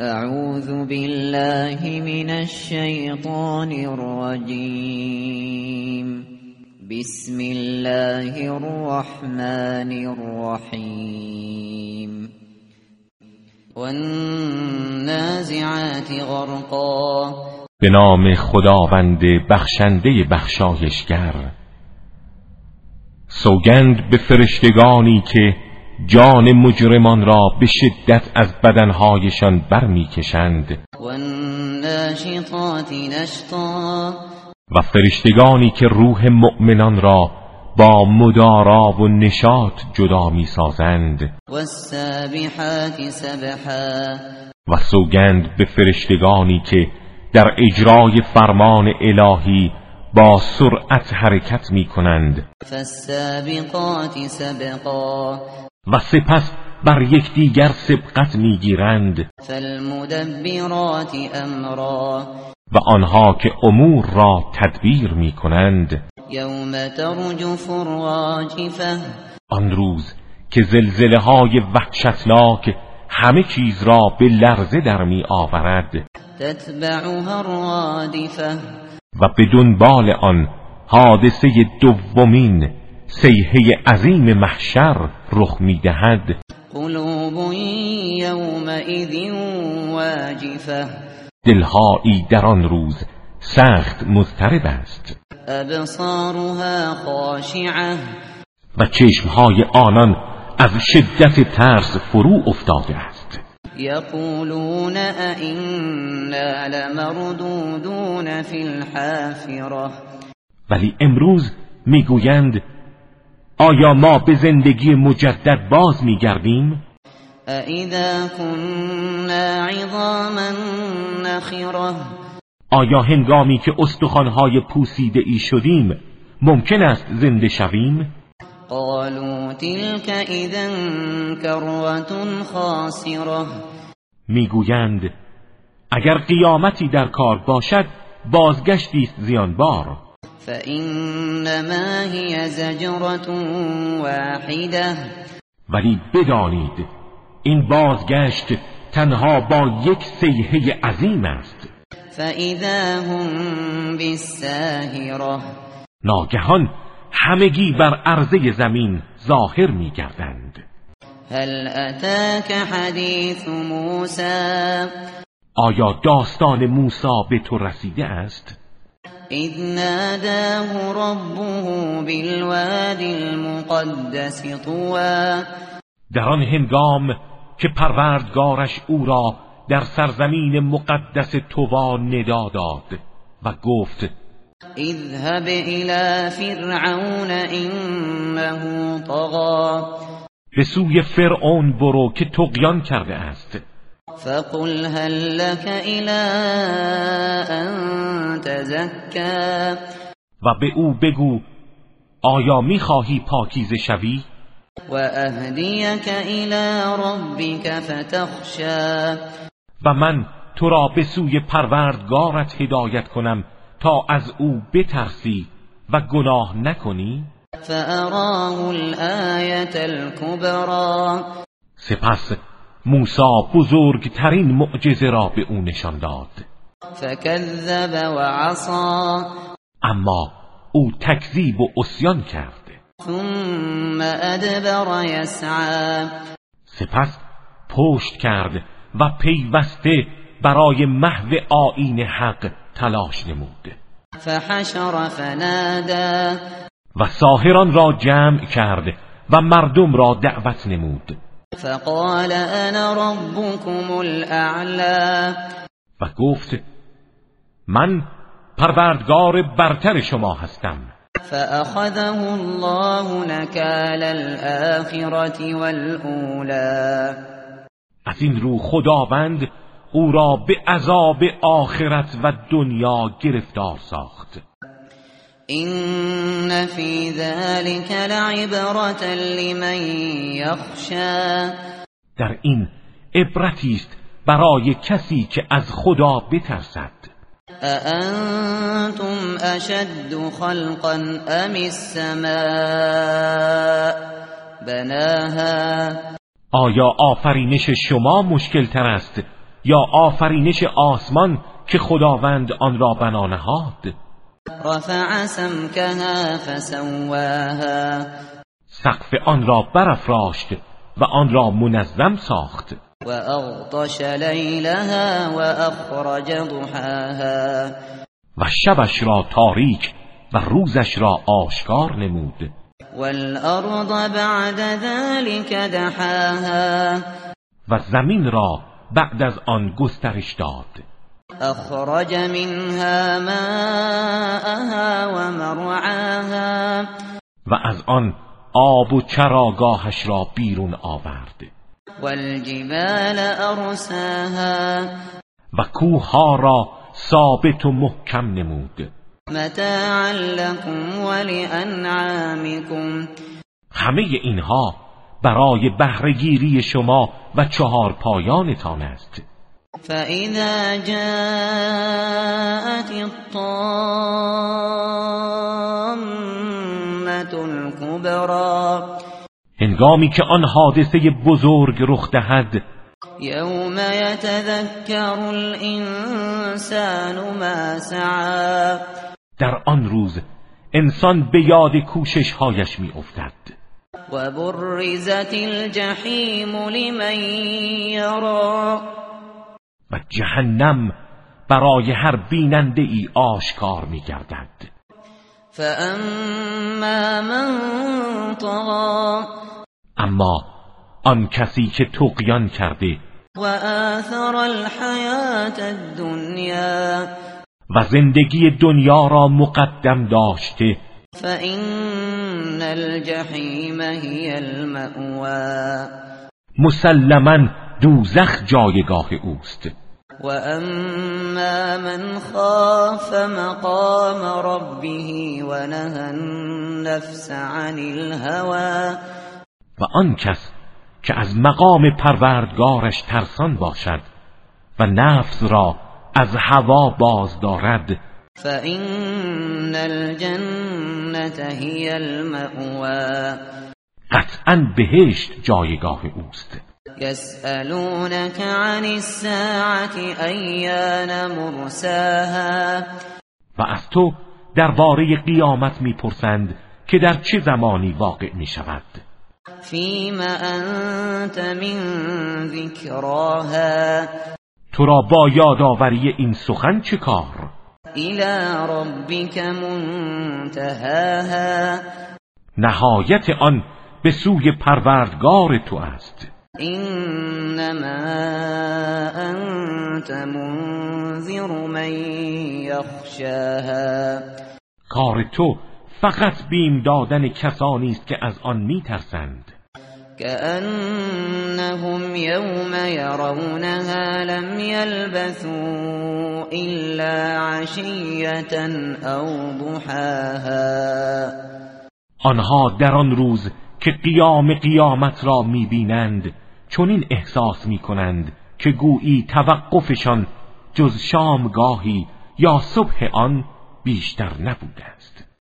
اعوذ بالله من الشیطان الرجیم بسم الله الرحمن الرحیم والنازعات غرقا. به نام خداوند بخشنده بخشایشگر. سوگند به فرشتگانی که جان مجرمان را به شدت از بدنهایشان برمیکشند. و فرشتگانی که روح مؤمنان را با مدارا و نشاط جدا می‌سازند. و سوگند به فرشتگانی که در اجرای فرمان الهی با سرعت حرکت می کنند و سپس بر یکدیگر سبقت می‌گیرند. امرا. و آنها که امور را تدبیر می کنند یوم ترجف الراجفه آن روز که زلزله های وحشتناک همه چیز را به لرزه در می آورد. تتبعها الرادفه و به دنبال آن حادثه دومین سیحه عظیم محشر رخ می‌دهد. قلوب یومئذ واجفه دلهایی در آن روز سخت مضطرب است. ابصارها خاشعه و چشمهای آنان از شدت ترس فرو افتاده است. یقولون ائنا لمردودون فی الحافره ولی امروز می‌گویند آیا ما به زندگی مجدد باز میگردیم؟ اذا كنا عظاما نخره آیا هنگامی که استخوانهای پوسیده ای شدیم ممکن است زنده شویم؟ قالوا تلك اذا كروة خاسره می‌گویند اگر قیامتی در کار باشد بازگشتی است زیانبار فإنما هي زجرة واحده ولی بدانید این بازگشت تنها با یک سیحه عظیم است. فاذا هم بالساهره ناگهان همگی بر عرضه زمین ظاهر می گردند هل اتاک حدیث موسی آیا داستان موسی به تو رسیده است؟ اذ ناداه ربه بالواد المقدس طوا در آن هنگام که پروردگارش او را در سرزمین مقدس تووا ندا داد و گفت اذهب الى فرعون انه طغى. به سوی فرعون برو که تقیان کرده است. فقل هل لك الى ان تزكى؟ و به او بگو آیا می‌خواهی پاکیزه شوی؟ و اهدیك الى ربك فتخشى. و من تو را به سوی پروردگارت هدایت کنم تا از او بترسی و گناه نکنی؟ فاراه الآیت الكبرى. سپس موسی بزرگترین معجزه را به او نشان داد. فکذب وعصا اما او تکذیب و اسیان کرد. ثم ادبر یسعا سپس پشت کرد و پیوسته برای محو آیین حق تلاش نمود. فحشر فنادا و ساهران را جمع کرد و مردم را دعوت نمود. فقال انا ربكم الاعلى و گفت من پروردگار برتر شما هستم. فأخذه الله نكال الآخرة والأولى. از این رو خداوند او را به عذاب آخرت و دنیا گرفتار ساخت. این فی ذلك لعبرة لمن یخشى در این عبرتی است برای کسی که از خدا بترسد. اانتم اشد خلقا ام السماء؟ بناها. آیا آفرینش شما مشکل تر است یا آفرینش آسمان که خداوند آن را بنا نهاد؟ رفع سمكها فسواها. سقف آن را برافراشت و آن را منظم ساخت. و اغطش لیلها و اخرج ضحاها. و شبش را تاریک و روزش را آشکار نمود. والارض بعد ذلك دحاها. و زمین را بعد از آن گسترش داد. اخرج منها ماءها و مرعاها و از آن آب و چراگاهش را بیرون آورد. والجبال ارساها و کوه را ثابت و محکم نمود. متاعا لكم ولانعامكم همه اینها برای بهرهگیری شما و چهار پایانتان است. فاذا جاءت الطامة الكبرى هنگامی که آن حادثه بزرگ رخ دهد یوم یتذکر الانسان ما سعى در آن روز انسان به یاد کوشش هایش می افتد و برزت الجحیم لمن یرا و جهنم برای هر بیننده ای آشکار می گردد فاما من طغى اما آن کسی که تقیان کرده و آثر الحیات الدنیا و زندگی دنیا را مقدم داشته فإن الجحیم هی المأوا مسلما دوزخ جایگاه اوست. و اما من خاف مقام ربه و نهى النفس عن الهوى و آن کس که از مقام پروردگارش ترسان باشد و نفس را از هوا باز دارد فإن الجنة هي المأوى قطعا بهشت جایگاه اوست. يسألونك عن الساعة أيان مرساها؟ و از تو درباره قیامت می‌پرسند که در چه زمانی واقع می شود فیم انت من ذکراها تو را با یادآوری این سخن چه کار؟ الى ربک منتهاها. نهایت آن به سوی پروردگار تو است. انما انت منذر من یخشاها کار تو فقط بیم دادن کسانی است که از آن میترسند. كأنهم يوم يرونها لم يلبثوا إلا عشية أو ضحاها. آنها در آن روز که قیام قیامت را می‌بینند چنین احساس می‌کنند که گویی توقفشان جز شامگاهی یا صبح آن بیشتر نبوده